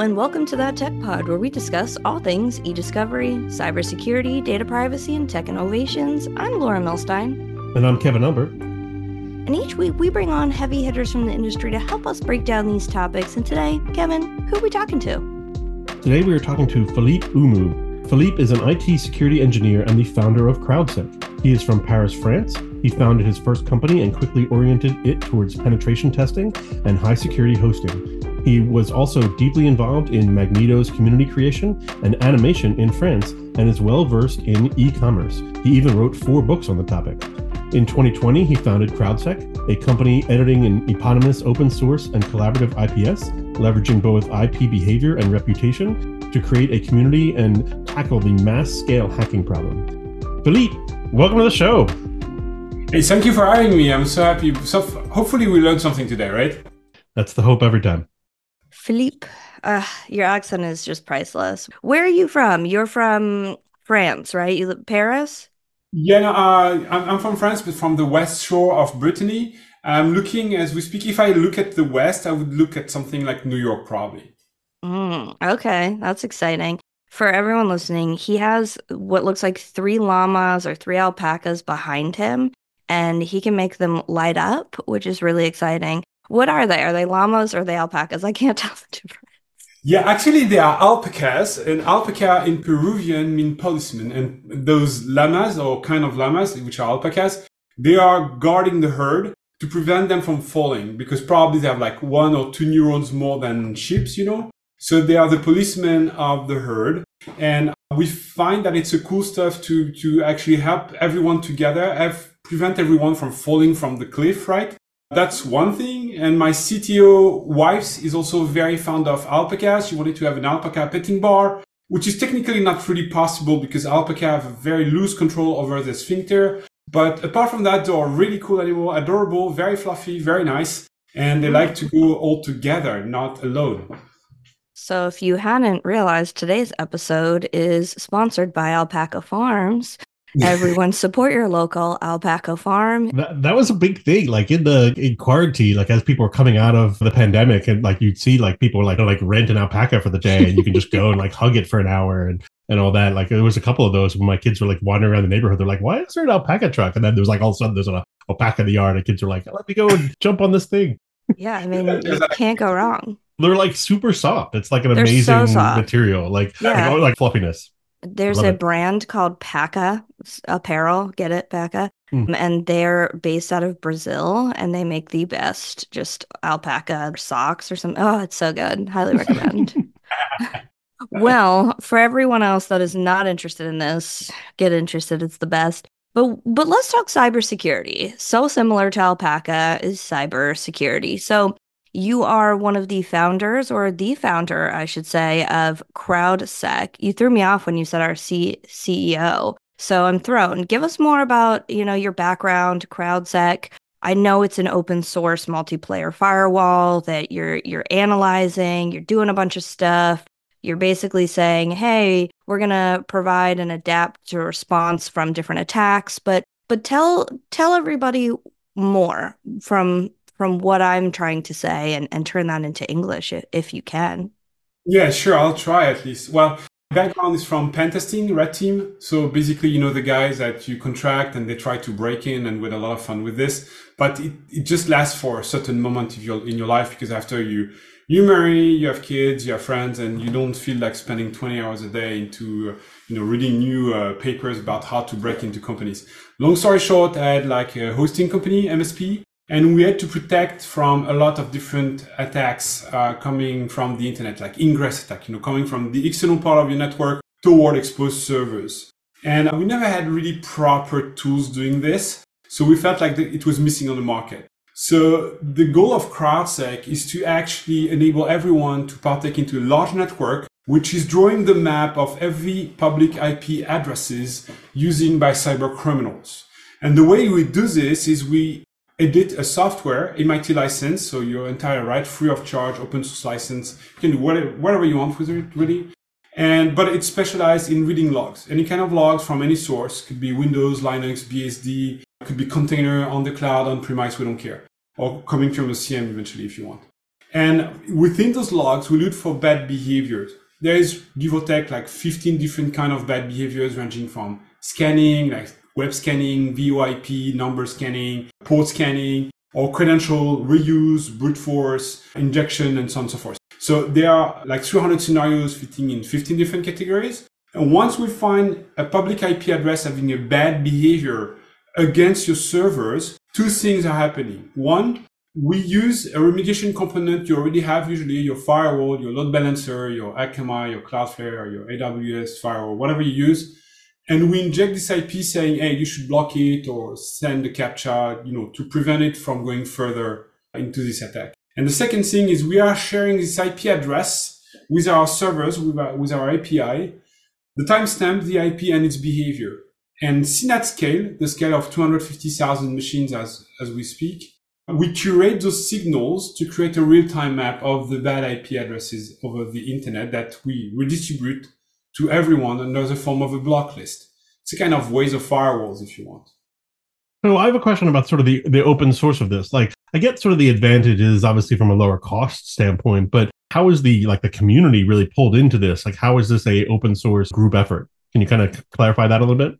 and welcome to That Tech Pod, where we discuss all things e discovery, cybersecurity, data privacy, and tech innovations. I'm Laura Milstein. And I'm Kevin Albert. And each week we bring on heavy hitters from the industry to help us break down these topics. And today, Kevin, who are we talking to? Today we are talking to Philippe Humeau. Philippe is an IT security engineer and the founder of CrowdSec. He is from Paris, France. He founded his first company and quickly oriented it towards penetration testing and high security hosting. He was also deeply involved in Magento's community creation and animation in France and is well versed in e commerce. He even wrote four books on the topic. In 2020, he founded CrowdSec, a company editing an eponymous open source and collaborative IPS, leveraging both IP behavior and reputation to create a community and tackle the mass scale hacking problem. Philippe, welcome to the show. Hey, thank you for having me. I'm so happy. So hopefully, we learned something today, right? That's the hope every time. Philippe, uh, your accent is just priceless. Where are you from? You're from France, right? You live Paris? Yeah, uh, I'm, I'm from France, but from the west shore of Brittany. I'm looking as we speak. If I look at the west, I would look at something like New York, probably. Mm, okay, that's exciting. For everyone listening, he has what looks like three llamas or three alpacas behind him, and he can make them light up, which is really exciting. What are they? Are they llamas or are they alpacas? I can't tell the difference. Yeah, actually, they are alpacas, and alpaca in Peruvian mean policeman. And those llamas, or kind of llamas, which are alpacas, they are guarding the herd to prevent them from falling because probably they have like one or two neurons more than sheep, you know? So they are the policemen of the herd. And we find that it's a cool stuff to, to actually help everyone together, have, prevent everyone from falling from the cliff, right? That's one thing. And my CTO wife is also very fond of alpacas. She wanted to have an alpaca petting bar, which is technically not really possible because alpaca have very loose control over the sphincter. But apart from that, they're really cool animal, adorable, very fluffy, very nice. And they like to go all together, not alone. So, if you hadn't realized, today's episode is sponsored by Alpaca Farms, Everyone support your local alpaca farm. That, that was a big thing. Like in the in quarantine, like as people were coming out of the pandemic, and like you'd see like people were like like rent an alpaca for the day, and you can just go and like hug it for an hour and and all that. Like there was a couple of those when my kids were like wandering around the neighborhood. They're like, "Why is there an alpaca truck?" And then there's like all of a sudden there's an alpaca in the yard, and kids are like, "Let me go and jump on this thing." Yeah, I mean, you can't go wrong. They're like super soft. It's like an They're amazing so material, like yeah. like, like fluffiness. There's a it. brand called Paka Apparel. Get it, Paka? Mm. And they're based out of Brazil and they make the best just alpaca socks or something. Oh, it's so good. Highly recommend. well, for everyone else that is not interested in this, get interested. It's the best. But but let's talk cybersecurity. So similar to alpaca is cybersecurity. So you are one of the founders, or the founder, I should say, of CrowdSec. You threw me off when you said our C- CEO. So I'm thrown. Give us more about, you know, your background, CrowdSec. I know it's an open source multiplayer firewall that you're you're analyzing, you're doing a bunch of stuff. You're basically saying, "Hey, we're going to provide an adapt to response from different attacks." But but tell tell everybody more from from what I'm trying to say and, and turn that into English if, if you can. Yeah, sure. I'll try at least. Well, background is from pentesting, red team. So basically, you know, the guys that you contract and they try to break in and with a lot of fun with this, but it, it just lasts for a certain moment of your, in your life because after you, you marry, you have kids, you have friends, and you don't feel like spending 20 hours a day into, you know, reading new uh, papers about how to break into companies. Long story short, I had like a hosting company, MSP, and we had to protect from a lot of different attacks uh, coming from the internet, like ingress attack, you know, coming from the external part of your network toward exposed servers. And we never had really proper tools doing this. So we felt like it was missing on the market. So the goal of CrowdSec is to actually enable everyone to partake into a large network, which is drawing the map of every public IP addresses using by cyber criminals. And the way we do this is we edit a software, MIT license, so your entire right, free of charge, open source license. You can do whatever, whatever you want with it, really. And, but it's specialized in reading logs. Any kind of logs from any source. Could be Windows, Linux, BSD, could be container on the cloud, on premise, we don't care. Or coming from the SIEM eventually if you want. And within those logs, we look for bad behaviors. There is give or take like 15 different kind of bad behaviors ranging from scanning, like web scanning, VoIP, number scanning, port scanning, or credential reuse, brute force, injection, and so on and so forth. So there are like 300 scenarios fitting in 15 different categories. And once we find a public IP address having a bad behavior against your servers, two things are happening. One, we use a remediation component you already have, usually your firewall, your load balancer, your Akamai, your Cloudflare, your AWS firewall, whatever you use. And we inject this IP saying, hey, you should block it or send a captcha, you know, to prevent it from going further into this attack. And the second thing is we are sharing this IP address with our servers, with our, with our API, the timestamp, the IP, and its behavior. And that scale, the scale of 250,000 machines as, as we speak, we curate those signals to create a real-time map of the bad IP addresses over the internet that we redistribute to everyone under the form of a block list. It's a kind of Waze of firewalls, if you want. So I have a question about sort of the, the open source of this. Like I get sort of the advantages obviously from a lower cost standpoint, but how is the like the community really pulled into this? Like how is this a open source group effort? Can you kind of clarify that a little bit?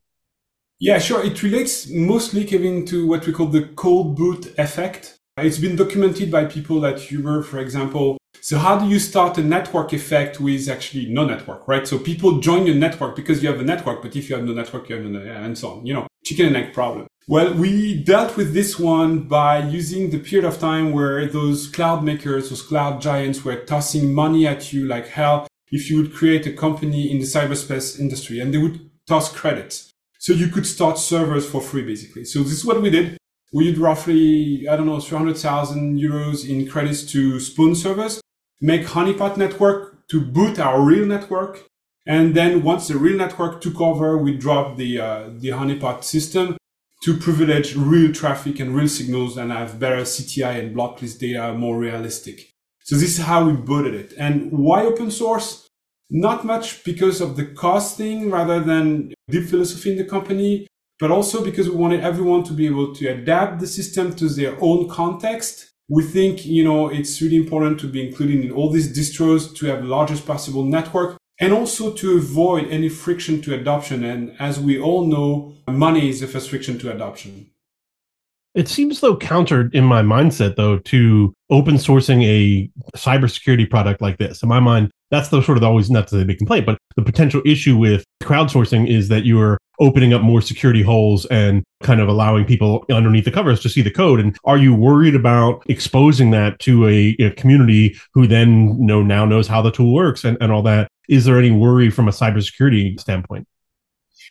Yeah, sure. It relates mostly, Kevin, to what we call the cold boot effect. It's been documented by people at Uber, for example. So how do you start a network effect with actually no network, right? So people join your network because you have a network, but if you have no network, you have no, and so on, you know, chicken and egg problem. Well, we dealt with this one by using the period of time where those cloud makers, those cloud giants were tossing money at you like hell if you would create a company in the cyberspace industry and they would toss credits. So you could start servers for free, basically. So this is what we did. We did roughly, I don't know, 300,000 euros in credits to Spoon servers, make honeypot network to boot our real network. And then once the real network took over, we dropped the, uh, the honeypot system to privilege real traffic and real signals and have better CTI and blocklist data, more realistic. So this is how we booted it. And why open source? Not much because of the cost thing rather than deep philosophy in the company, but also because we wanted everyone to be able to adapt the system to their own context. We think, you know, it's really important to be included in all these distros to have largest possible network and also to avoid any friction to adoption. And as we all know, money is the first friction to adoption. It seems though countered in my mindset though to open sourcing a cybersecurity product like this. In my mind, that's the sort of always not to say big complaint, but the potential issue with crowdsourcing is that you are opening up more security holes and kind of allowing people underneath the covers to see the code. And are you worried about exposing that to a, a community who then know now knows how the tool works and, and all that? Is there any worry from a cybersecurity standpoint?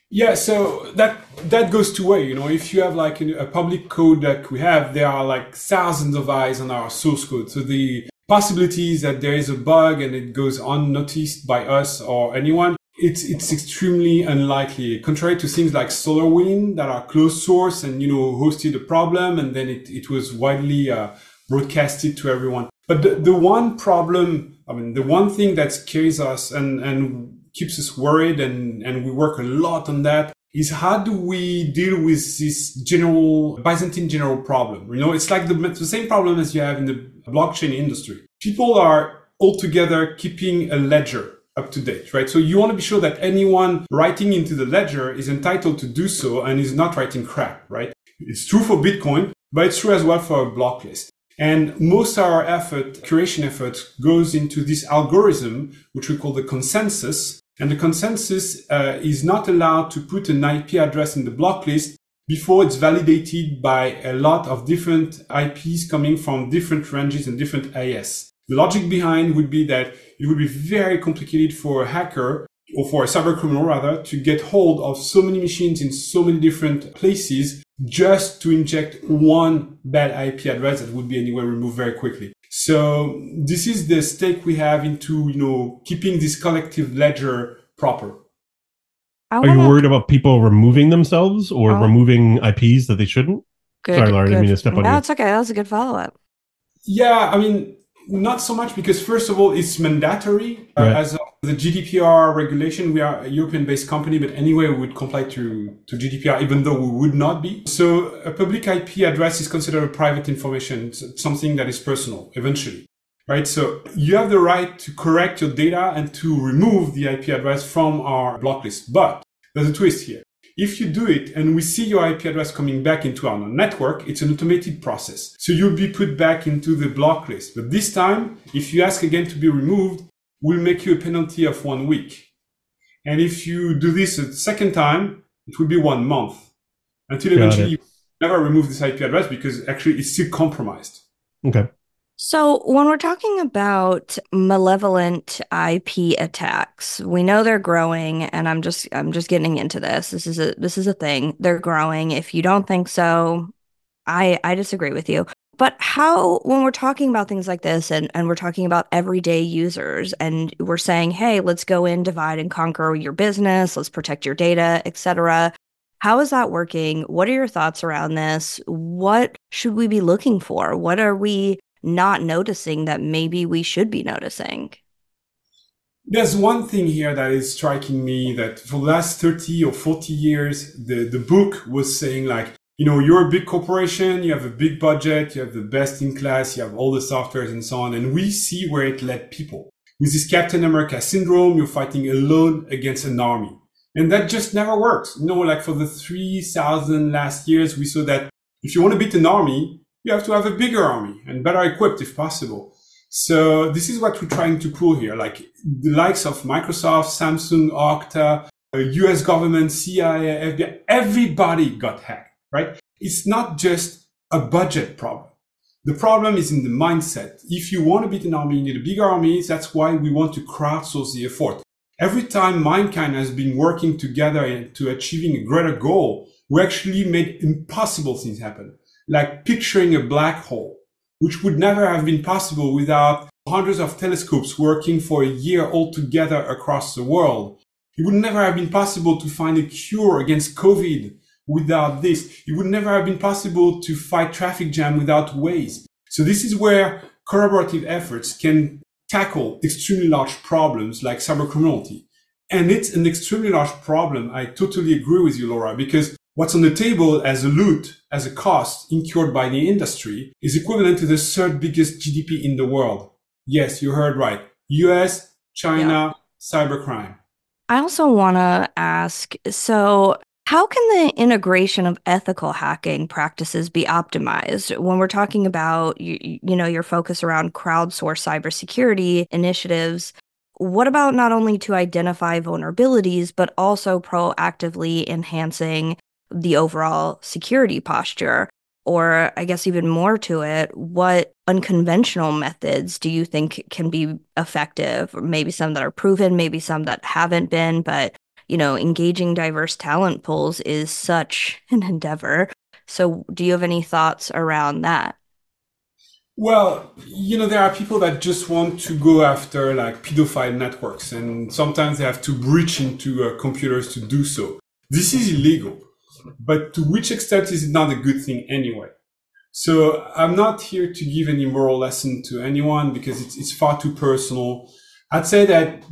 Yeah, so that that goes two way. You know, if you have like a public code that we have, there are like thousands of eyes on our source code. So the possibilities that there is a bug and it goes unnoticed by us or anyone, it's it's extremely unlikely. Contrary to things like SolarWinds that are closed source and you know hosted a problem and then it it was widely uh, broadcasted to everyone. But the, the one problem, I mean, the one thing that scares us and and keeps us worried and, and we work a lot on that is how do we deal with this general Byzantine general problem? You know, it's like the, the same problem as you have in the blockchain industry. People are altogether keeping a ledger up to date, right? So you want to be sure that anyone writing into the ledger is entitled to do so and is not writing crap, right? It's true for Bitcoin, but it's true as well for a block list. And most of our effort, curation effort, goes into this algorithm, which we call the consensus, and the consensus uh, is not allowed to put an IP address in the block list before it's validated by a lot of different IPs coming from different ranges and different AS. The logic behind would be that it would be very complicated for a hacker or for a cyber criminal rather to get hold of so many machines in so many different places just to inject one bad IP address that would be anyway removed very quickly. So this is the stake we have into, you know, keeping this collective ledger proper. Wanna... Are you worried about people removing themselves or oh. removing IPs that they shouldn't? Good, Sorry, Laura, I didn't mean to step on no, you. No, it's okay. That was a good follow up. Yeah, I mean, not so much because first of all, it's mandatory uh, right. as the GDPR regulation. We are a European-based company, but anyway, we would comply to, to GDPR, even though we would not be. So a public IP address is considered a private information, something that is personal eventually. right? So you have the right to correct your data and to remove the IP address from our block list. But there's a twist here. If you do it and we see your IP address coming back into our network, it's an automated process. So you'll be put back into the block list. But this time, if you ask again to be removed, we'll make you a penalty of one week. And if you do this a second time, it will be one month until eventually you never remove this IP address because actually it's still compromised. Okay. So, when we're talking about malevolent IP attacks, we know they're growing and I'm just I'm just getting into this. This is a this is a thing. They're growing. If you don't think so, I I disagree with you. But how when we're talking about things like this and and we're talking about everyday users and we're saying, "Hey, let's go in, divide and conquer your business, let's protect your data, etc." How is that working? What are your thoughts around this? What should we be looking for? What are we not noticing that maybe we should be noticing? There's one thing here that is striking me that for the last 30 or 40 years, the, the book was saying like, you know, you're a big corporation, you have a big budget, you have the best in class, you have all the softwares and so on. And we see where it led people. With this Captain America syndrome, you're fighting alone against an army. And that just never works. You know, like for the 3000 last years, we saw that if you want to beat an army, you have to have a bigger army and better equipped if possible. So this is what we're trying to pull here. Like the likes of Microsoft, Samsung, Okta, US uh, government, CIA, FBI, everybody got hacked, right? It's not just a budget problem. The problem is in the mindset. If you want to beat an army, you need a bigger army. That's why we want to crowdsource the effort. Every time mankind has been working together to achieving a greater goal, we actually made impossible things happen like picturing a black hole, which would never have been possible without hundreds of telescopes working for a year all together across the world. It would never have been possible to find a cure against COVID without this. It would never have been possible to fight traffic jam without Waze. So this is where collaborative efforts can tackle extremely large problems like cybercriminality. And it's an extremely large problem. I totally agree with you, Laura, because What's on the table as a loot, as a cost incurred by the industry is equivalent to the third biggest GDP in the world. Yes, you heard right. US, China, yeah. cybercrime. I also want to ask so, how can the integration of ethical hacking practices be optimized when we're talking about you, you know your focus around crowdsource cybersecurity initiatives? What about not only to identify vulnerabilities but also proactively enhancing the overall security posture? Or, I guess, even more to it, what unconventional methods do you think can be effective? Maybe some that are proven, maybe some that haven't been, but you know, engaging diverse talent pools is such an endeavor. So, do you have any thoughts around that? Well, you know, there are people that just want to go after like pedophile networks, and sometimes they have to breach into uh, computers to do so. This is illegal. But to which extent is it not a good thing anyway? So I'm not here to give any moral lesson to anyone because it's, it's far too personal. I'd say that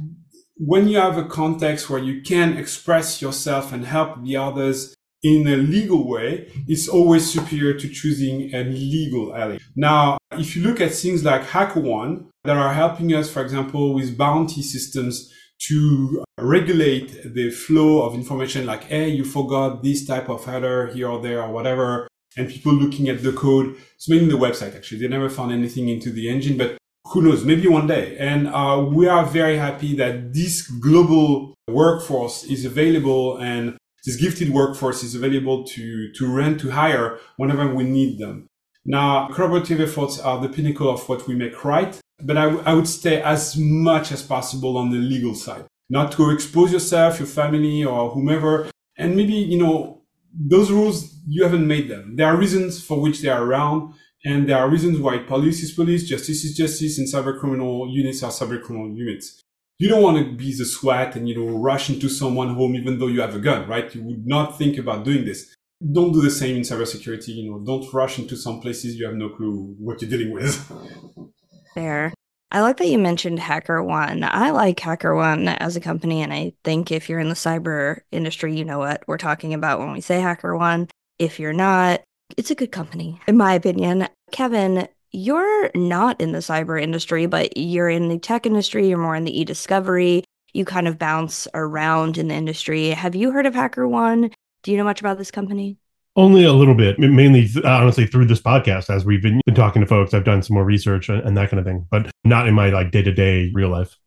when you have a context where you can express yourself and help the others in a legal way, it's always superior to choosing an illegal ally. Now, if you look at things like HackerOne that are helping us, for example, with bounty systems to regulate the flow of information like, hey, you forgot this type of header here or there or whatever. And people looking at the code, it's mainly the website actually. They never found anything into the engine, but who knows, maybe one day. And uh, we are very happy that this global workforce is available and this gifted workforce is available to, to rent, to hire whenever we need them. Now, collaborative efforts are the pinnacle of what we make right but I, I would stay as much as possible on the legal side, not to expose yourself, your family, or whomever. And maybe, you know, those rules, you haven't made them. There are reasons for which they are around. And there are reasons why police is police, justice is justice, and cyber criminal units are cyber criminal units. You don't want to be the SWAT and, you know, rush into someone's home even though you have a gun, right? You would not think about doing this. Don't do the same in cybersecurity. You know, don't rush into some places you have no clue what you're dealing with. Fair. I like that you mentioned HackerOne. I like HackerOne as a company, and I think if you're in the cyber industry, you know what we're talking about when we say HackerOne. If you're not, it's a good company, in my opinion. Kevin, you're not in the cyber industry, but you're in the tech industry, you're more in the e-discovery. You kind of bounce around in the industry. Have you heard of HackerOne? Do you know much about this company? Only a little bit, mainly honestly through this podcast as we've been, been talking to folks. I've done some more research uh, and that kind of thing, but not in my like day to day real life.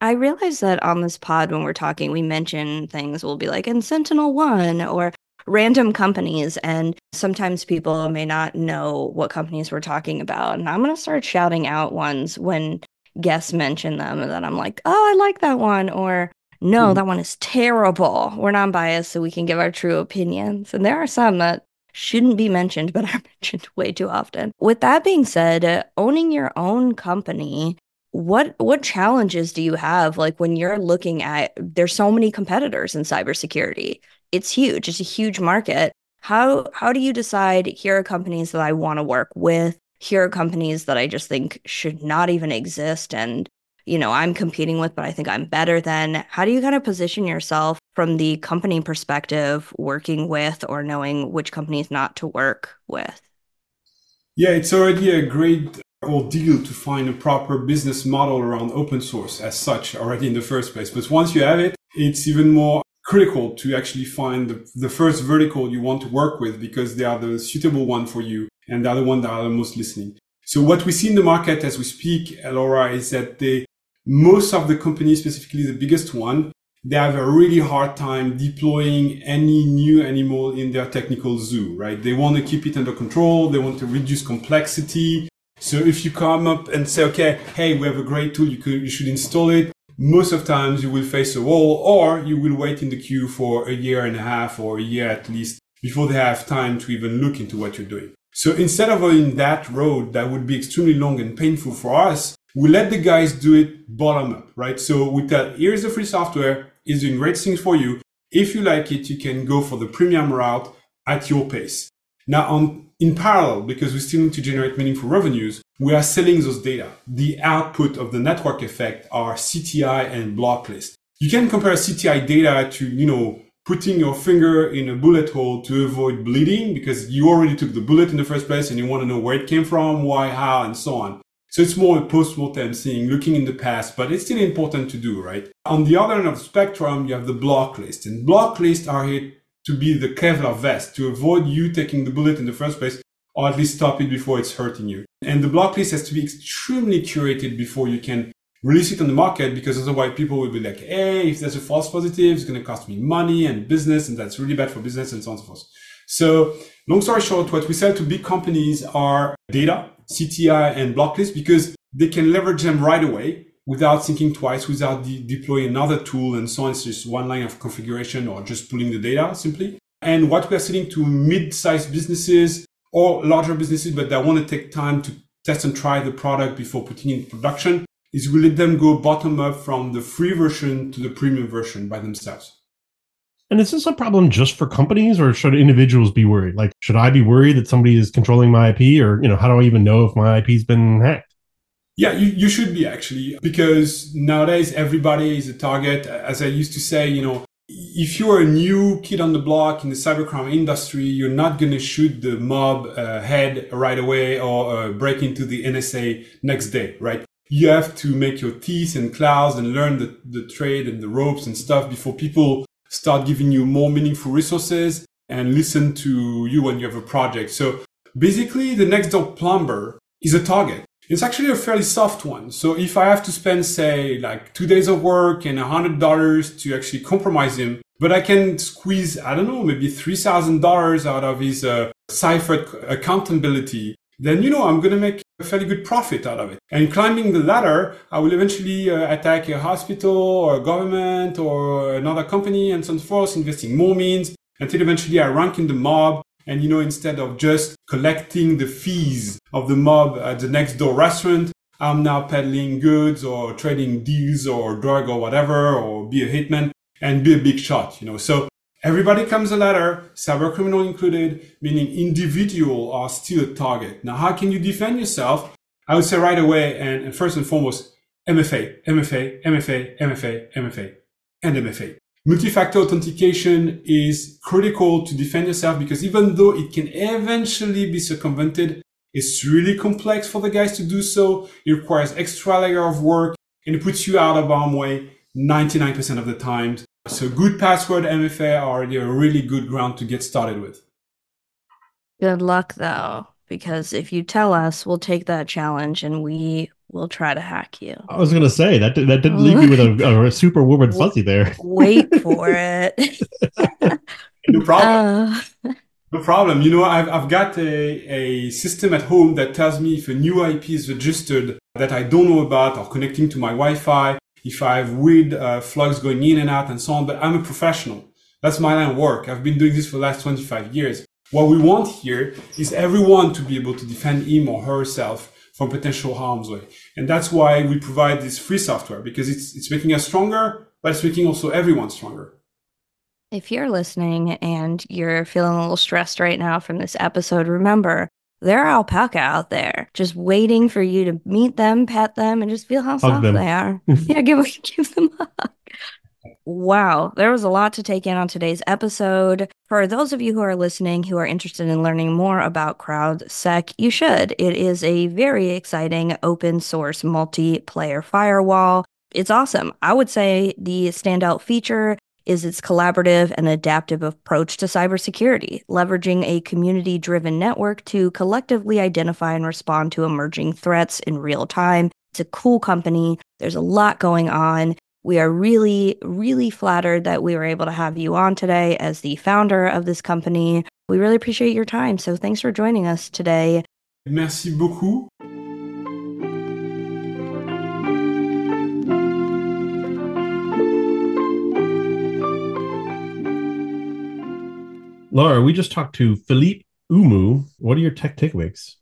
I realize that on this pod, when we're talking, we mention things we'll be like in Sentinel One or random companies. And sometimes people may not know what companies we're talking about. And I'm going to start shouting out ones when guests mention them and then I'm like, oh, I like that one. Or no, mm. that one is terrible. We're non biased, so we can give our true opinions. And there are some that shouldn't be mentioned, but are mentioned way too often. With that being said, owning your own company, what what challenges do you have like when you're looking at there's so many competitors in cybersecurity it's huge. It's a huge market. How how do you decide here are companies that i want to work with. Here are companies that i just think should not even exist and you know i'm competing with but i think i'm better than. How do you kind of position yourself from the company perspective working with or knowing which companies not to work with? Yeah it's already a great ordeal to find a proper business model around open source as such already in the first place but once you have it it's even more critical to actually find the, the first vertical you want to work with because they are the suitable one for you and they're the one that are the most listening so what we see in the market as we speak, Laura, is that they most of the companies, specifically the biggest one, they have a really hard time deploying any new animal in their technical zoo, right? They want to keep it under control. They want to reduce complexity. So if you come up and say, okay, hey, we have a great tool, you could, you should install it. Most of times you will face a wall or you will wait in the queue for a year and a half or a year at least before they have time to even look into what you're doing. So instead of going that road that would be extremely long and painful for us, we let the guys do it bottom up, right? So we tell, here's the free software, it's doing great things for you. If you like it, you can go for the premium route at your pace. Now, on, in parallel, because we still need to generate meaningful revenues, we are selling those data. The output of the network effect are CTI and block list. You can compare CTI data to, you know, putting your finger in a bullet hole to avoid bleeding because you already took the bullet in the first place and you want to know where it came from, why, how, and so on. So it's more a post-mortem thing, looking in the past, but it's still important to do, right? On the other end of the spectrum, you have the block list. And block lists are here to be the Kevlar vest, to avoid you taking the bullet in the first place, or at least stop it before it's hurting you. And the block list has to be extremely curated before you can release it on the market, because otherwise people will be like, hey, if there's a false positive, it's going to cost me money and business, and that's really bad for business and so on and so forth. So long story short, what we sell to big companies are data CTI and Blocklist because they can leverage them right away without thinking twice, without de- deploying another tool and so on. It's just one line of configuration or just pulling the data simply. And what we are selling to mid-sized businesses or larger businesses, but they want to take time to test and try the product before putting it in production is we let them go bottom up from the free version to the premium version by themselves. And is this a problem just for companies or should individuals be worried? Like, should I be worried that somebody is controlling my IP or, you know, how do I even know if my IP's been hacked? Yeah, you, you should be actually, because nowadays everybody is a target. As I used to say, you know, if you're a new kid on the block in the cybercrime industry, you're not going to shoot the mob uh, head right away or uh, break into the NSA next day, right? You have to make your teeth and claws and learn the, the trade and the ropes and stuff before people start giving you more meaningful resources and listen to you when you have a project. So basically the next door plumber is a target. It's actually a fairly soft one. So if I have to spend, say, like two days of work and a hundred dollars to actually compromise him, but I can squeeze, I don't know, maybe $3,000 out of his uh, Cypher accountability then you know I'm going to make a fairly good profit out of it. And climbing the ladder, I will eventually uh, attack a hospital or a government or another company and so forth, investing more means until eventually I rank in the mob. And you know, instead of just collecting the fees of the mob at the next door restaurant, I'm now peddling goods or trading deals or drug or whatever, or be a hitman and be a big shot, you know. So Everybody comes a ladder, cyber criminal included, meaning individual are still a target. Now, how can you defend yourself? I would say right away, and, first and foremost, MFA, MFA, MFA, MFA, MFA, and MFA. Multi-factor authentication is critical to defend yourself because even though it can eventually be circumvented, It's really complex for the guys to do so. It requires extra layer of work and it puts you out of harm's way 99% of the time. So good password MFA are a really good ground to get started with. Good luck though, because if you tell us, we'll take that challenge and we will try to hack you. I was going to say that that didn't leave you with a, a super warm fuzzy there. Wait for it. no problem. Uh, no problem. You know, I've, I've got a, a system at home that tells me if a new IP is registered that I don't know about or connecting to my Wi-Fi, if I have weird uh, flux going in and out and so on. But I'm a professional. That's my line of work. I've been doing this for the last 25 years. What we want here is everyone to be able to defend him or herself from potential harm's way. And that's why we provide this free software because it's, it's making us stronger, but it's making also everyone stronger. If you're listening and you're feeling a little stressed right now from this episode, remember there are alpaca out there just waiting for you to meet them, pet them, and just feel how soft they are. yeah, give, give them a hug. Wow, there was a lot to take in on today's episode. For those of you who are listening who are interested in learning more about CrowdSec, you should. It is a very exciting open source multiplayer firewall. It's awesome. I would say the standout feature is its collaborative and adaptive approach to cybersecurity, leveraging a community driven network to collectively identify and respond to emerging threats in real time. It's a cool company. There's a lot going on. We are really, really flattered that we were able to have you on today as the founder of this company. We really appreciate your time. So thanks for joining us today. Merci beaucoup. Laura, we just talked to Philippe Humeau. What are your tech takeaways?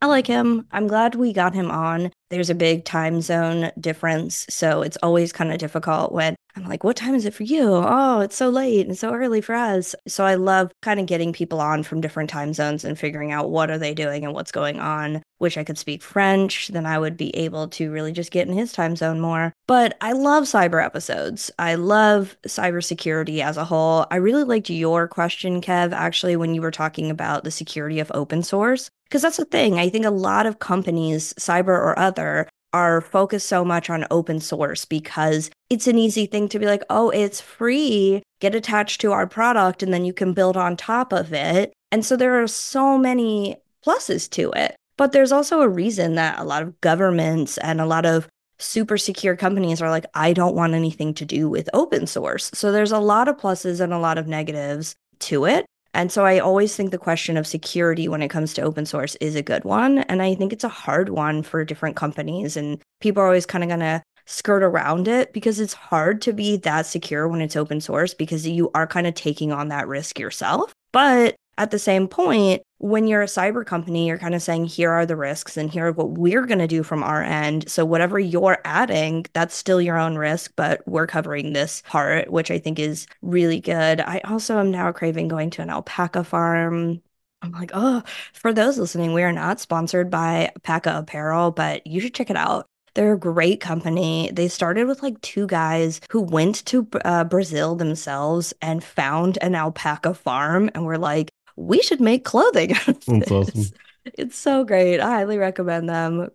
I like him. I'm glad we got him on. There's a big time zone difference. So it's always kind of difficult when I'm like, what time is it for you? Oh, it's so late and so early for us. So I love kind of getting people on from different time zones and figuring out what are they doing and what's going on. Wish I could speak French, then I would be able to really just get in his time zone more. But I love cyber episodes. I love cybersecurity as a whole. I really liked your question, Kev, actually, when you were talking about the security of open source. Because that's the thing. I think a lot of companies, cyber or other, are focused so much on open source because it's an easy thing to be like, oh, it's free, get attached to our product, and then you can build on top of it. And so there are so many pluses to it. But there's also a reason that a lot of governments and a lot of super secure companies are like, I don't want anything to do with open source. So there's a lot of pluses and a lot of negatives to it. And so I always think the question of security when it comes to open source is a good one. And I think it's a hard one for different companies. And people are always kind of going to skirt around it because it's hard to be that secure when it's open source because you are kind of taking on that risk yourself. But at the same point, when you're a cyber company, you're kind of saying, here are the risks and here are what we're going to do from our end. So, whatever you're adding, that's still your own risk, but we're covering this part, which I think is really good. I also am now craving going to an alpaca farm. I'm like, oh, for those listening, we are not sponsored by Alpaca Apparel, but you should check it out. They're a great company. They started with like two guys who went to uh, Brazil themselves and found an alpaca farm and were like, we should make clothing. That's awesome. It's so great. I highly recommend them.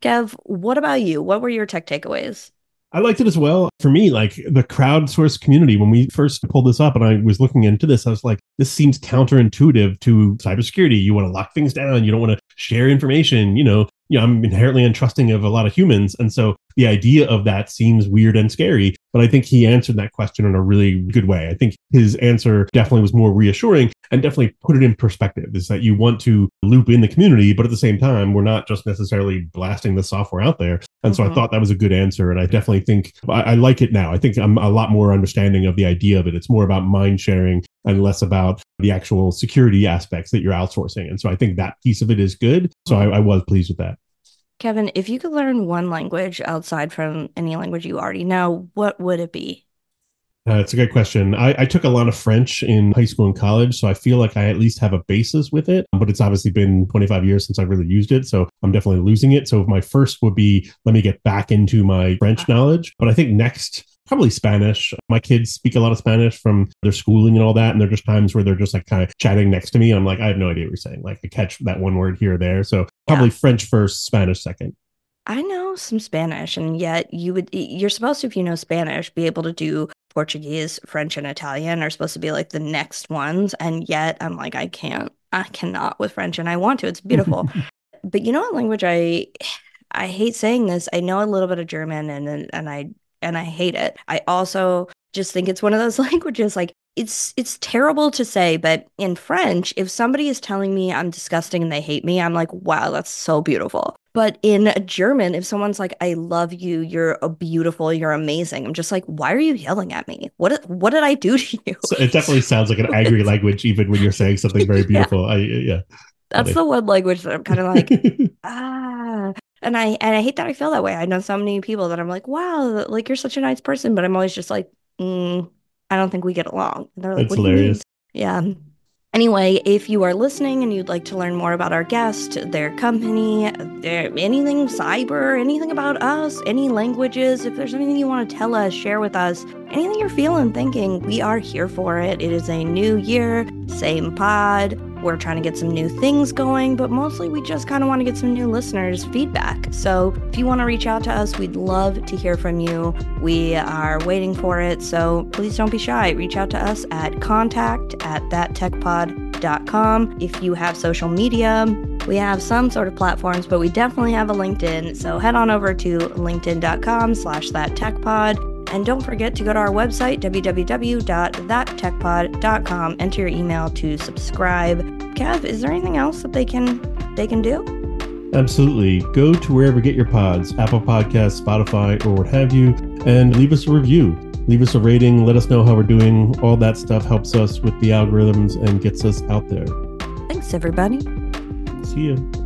Kev, what about you? What were your tech takeaways? I liked it as well. For me, like the crowdsourced community, when we first pulled this up and I was looking into this, I was like, this seems counterintuitive to cybersecurity. You want to lock things down, you don't want to share information. You know, you know, I'm inherently untrusting of a lot of humans. And so the idea of that seems weird and scary. But I think he answered that question in a really good way. I think his answer definitely was more reassuring and definitely put it in perspective is that you want to loop in the community, but at the same time, we're not just necessarily blasting the software out there. And mm-hmm. so I mm-hmm. thought that was a good answer. And I definitely think I, I like it now. I think I'm a lot more understanding of the idea of it. It's more about mind sharing and less about the actual security aspects that you're outsourcing. And so I think that piece of it is good. So I, I was pleased with that. Kevin, if you could learn one language outside from any language you already know, what would it be? Uh, it's a good question. I, I, took a lot of French in high school and college, so I feel like I at least have a basis with it. But it's obviously been 25 years since I've really used it, so I'm definitely losing it. So my first would be let me get back into my French knowledge. But I think next probably Spanish. My kids speak a lot of Spanish from their schooling and all that. And there are just times where they're just like kind of chatting next to me. And I'm like, I have no idea what you're saying. Like I catch that one word here or there. So probably yeah. French first, Spanish second. I know some Spanish, and yet you would, you're supposed to, if you know Spanish, be able to do Portuguese, French, and Italian are supposed to be like the next ones. And yet I'm like, I can't, I cannot with French, and I want to. It's beautiful. but you know what language I, I hate saying this. I know a little bit of German, and and I and I hate it. I also just think it's one of those languages like it's it's terrible to say, but in French, if somebody is telling me I'm disgusting and they hate me, I'm like, wow, that's so beautiful. But in German, if someone's like, I love you, you're a beautiful, you're amazing, I'm just like, why are you yelling at me? What what did I do to you? So it definitely sounds like an angry language, even when you're saying something very beautiful. yeah. I yeah. That's the one language that I'm kind of like, ah. And I and I hate that I feel that way. I know so many people that I'm like, wow, like you're such a nice person, but I'm always just like, mm, I don't think we get along. And they're like, That's hilarious. Yeah. Anyway, if you are listening and you'd like to learn more about our guest, their company, their, anything cyber, anything about us, any languages, if there's anything you want to tell us, share with us, anything you're feeling, thinking, we are here for it. It is a new year, same pod. We're trying to get some new things going, but mostly we just kind of want to get some new listeners' feedback. So if you want to reach out to us, we'd love to hear from you. We are waiting for it. So please don't be shy. Reach out to us at contact at thattechpod.com. If you have social media, we have some sort of platforms, but we definitely have a LinkedIn. So head on over to linkedin.com slash thattechpod and don't forget to go to our website, www.thattechpod.com, enter your email to subscribe. Kev, is there anything else that they can they can do? Absolutely. Go to wherever you get your pods, Apple Podcasts, Spotify, or what have you, and leave us a review. Leave us a rating. Let us know how we're doing. All that stuff helps us with the algorithms and gets us out there. Thanks, everybody. See you.